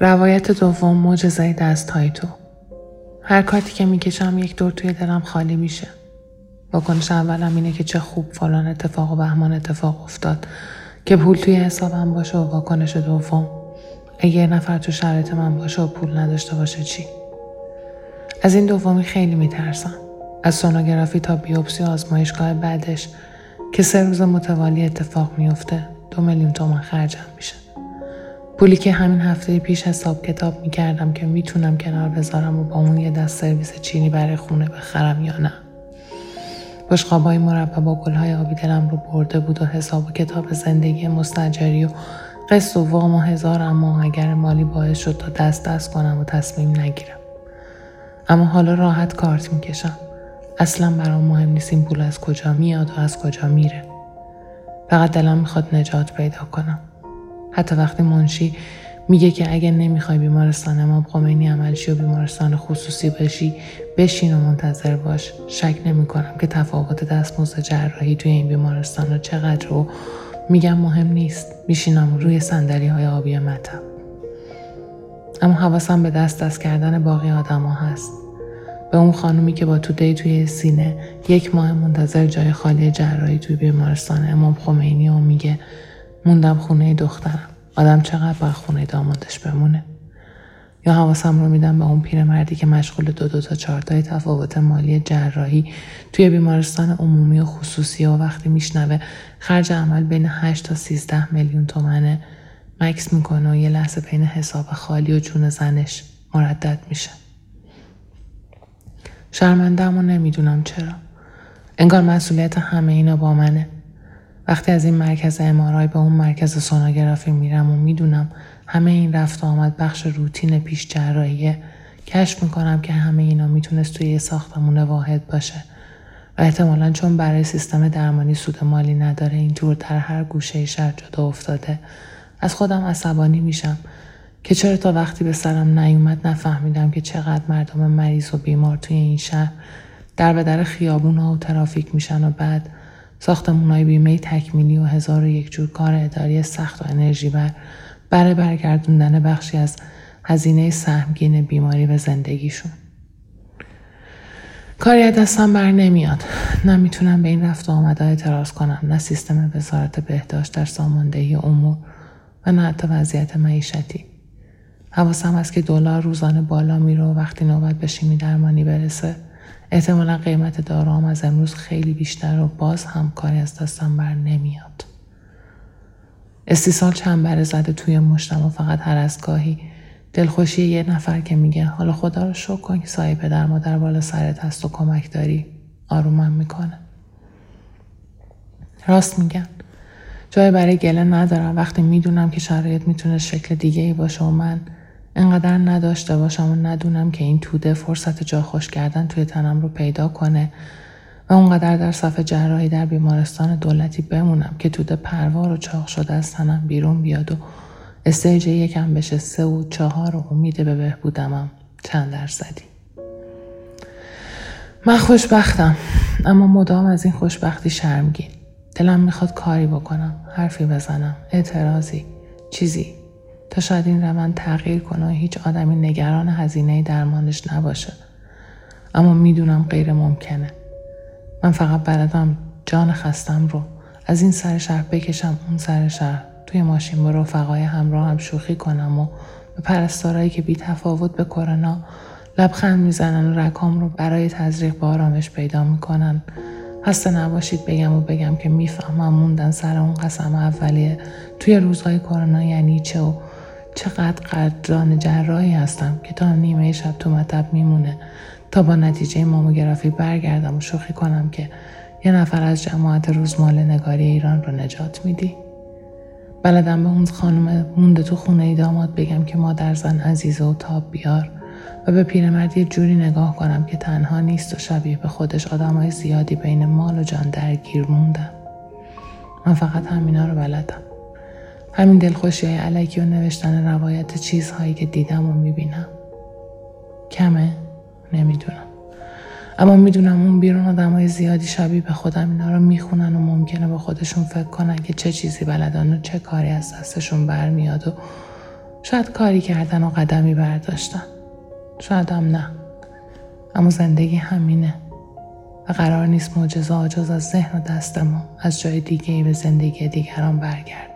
روایت دوم معجزه دست های تو. هر کارتی که می‌کشم یک دور توی دلم خالی میشه. واکنش اولم اینه که چه خوب فلان اتفاق و بهمان اتفاق افتاد که پول توی حسابم باشه و واکنش دوم. اگه یه نفر تو شرایط من باشه و پول نداشته باشه چی؟ از این دومی خیلی میترسم. از سونوگرافی تا بیوپسی و آزمایشگاه بعدش که سه روز متوالی اتفاق میفته دو میلیون تومن خرجم میشه. پولی که همین هفته پیش حساب کتاب می‌کردم که می‌تونم کنار بذارم و با اون یه دست سرویس چینی برای خونه بخرم یا نه. بشقابای مربع با گلهای آبی دلم رو برده بود و حساب و کتاب زندگی مستجری و قسط و وام و هزار اما اگر مالی باعث شد تا دست دست کنم و تصمیم نگیرم. اما حالا راحت کارت می‌کشم. اصلا برام مهم نیست این پول از کجا میاد و از کجا میره. فقط دلم می‌خواد نجات پیدا کنم. حتی وقتی منشی میگه که اگه نمی‌خوای بیمارستان امام خمینی عملشی و بیمارستان خصوصی بشی بشین و منتظر باش. شک نمی کنم که تفاوت دستمزد جراحی توی این بیمارستان رو چقدر رو میگم مهم نیست. میشینم روی سندلی های آبی مطب اما حواسم به دست دست کردن باقی آدما هست. به اون خانومی که با توده توی سینه یک ماه منتظر جای خالی جراحی توی بیمارستان امام خمینی و میگه موندم خونه دخترم. آدم چقدر باید خونه دامادش بمونه؟ یا حواسم رو میدم به اون پیرمردی که مشغول دو دو تا چارتای تفاوت مالی جراحی توی بیمارستان عمومی و خصوصی و وقتی میشنوه خرج عمل بین 8 تا 13 میلیون تومنه. مکس می‌کنه و یه لحظه بین حساب خالی و جون زنش مردد میشه. شرمنده اما نمی‌دونم چرا. انگار مسئولیت همه اینا با منه. وقتی از این مرکز امارای به اون مرکز سونوگرافی میرم و می‌دونم همه این رفت آمد بخش روتین پیش جراحیه کشف می‌کنم که همه اینا می‌تونست توی یه ساختمون واحد باشه. و احتمالا چون برای سیستم درمانی سود مالی نداره اینجور در هر گوشه شهر جدا افتاده از خودم عصبانی میشم که چرا تا وقتی به سرم نیومد نفهمیدم که چقدر مردم مریض و بیمار توی این شهر در به در خیابون ها و ترافیک میشن و بعد های بیمه تکمیلی و هزار و یک جور کار اداری سخت و انرژی بر برای برگردوندن بخشی از هزینه سهمگین بیماری به زندگیشون. کاری از دستم بر نمیاد. نه می‌تونم به این رفت و آمده اعتراض کنم نه سیستم وزارت بهداشت در ساماندهی امور و نه حتی وضعیت معیشتی. حواسم است که دلار روزانه بالا میره و وقتی نوبت به شیمی درمانی برسه احتمالا قیمت دارام از امروز خیلی بیشتر و باز هم کاری از دستم بر نمیاد. استیصال چند زده توی مشتم و فقط هر از گاهی. دلخوشی یه نفر که میگه حالا خدا رو شکر کن که سایه پدر مادر بالا سرت هست و کمک داری. آرومم می‌کنه. راست میگن جای برای گله ندارم. وقتی می‌دونم که شرایط می‌تونه شکل دیگه ای باشه و من انقدر نداشته باشم و ندونم که این توده فرصت جا خوش کردن توی تنم رو پیدا کنه و اونقدر در صفحه جراحی در بیمارستان دولتی بمونم که توده پروار و چاق شده از تنم بیرون بیاد و استیج یکم بشه سه و چهار و امید به بهبودمم چند درصدی. من خوشبختم اما مدام از این خوشبختی شرمگین. دلم می‌خواد کاری بکنم حرفی بزنم اعتراضی چیزی. تا شاید این روند تغییر کنه و هیچ آدمی نگران هزینه درمانش نباشه. اما می‌دونم غیر ممکنه. من فقط بلدم جان خستم رو از این سر شهر بکشم اون سر شهر توی ماشین با رفقای همراه هم شوخی کنم و به پرستارایی که بی تفاوت به کرونا لبخند می‌زنن و رکام رو برای تزریق به آرامش پیدا می‌کنن. خسته نباشید بگم و بگم که می‌فهمم موندن سر اون قسم اولیه. توی روزهای کرونا یعنی چه و چقدر قدردان جراحی هستم که تا نیمه شب تو مطب میمونه. تا با نتیجه ماموگرافی برگردم و شوخی کنم که یه نفر از جماعت روزمال نگاری ایران رو نجات میدی. بلدم به اون خانم مونده تو خونه ای داماد بگم که مادر زن عزیزه و تاب بیار و به پیرمرد یه جوری نگاه کنم که تنها نیست و شبیه به خودش آدمای زیادی بین مال و جان درگیر موندن من فقط همینا رو بلدم. همین دلخوشی های علکی و نوشتن روایت چیزهایی که دیدم و می‌بینم. کمه؟ نمی‌دونم. اما می‌دونم اون بیرون آدمای زیادی شبیه به خودم اینا رو می‌خونن و ممکنه به خودشون فکر کنن که چه چیزی بلدن و چه کاری از دستشون برمیاد و شاید کاری کردن و قدمی برداشتن. شاید هم نه. اما زندگی همینه. و قرار نیست معجزه آجاز از ذهن و دست ما از جای دیگه ای به زندگی دیگران برگرد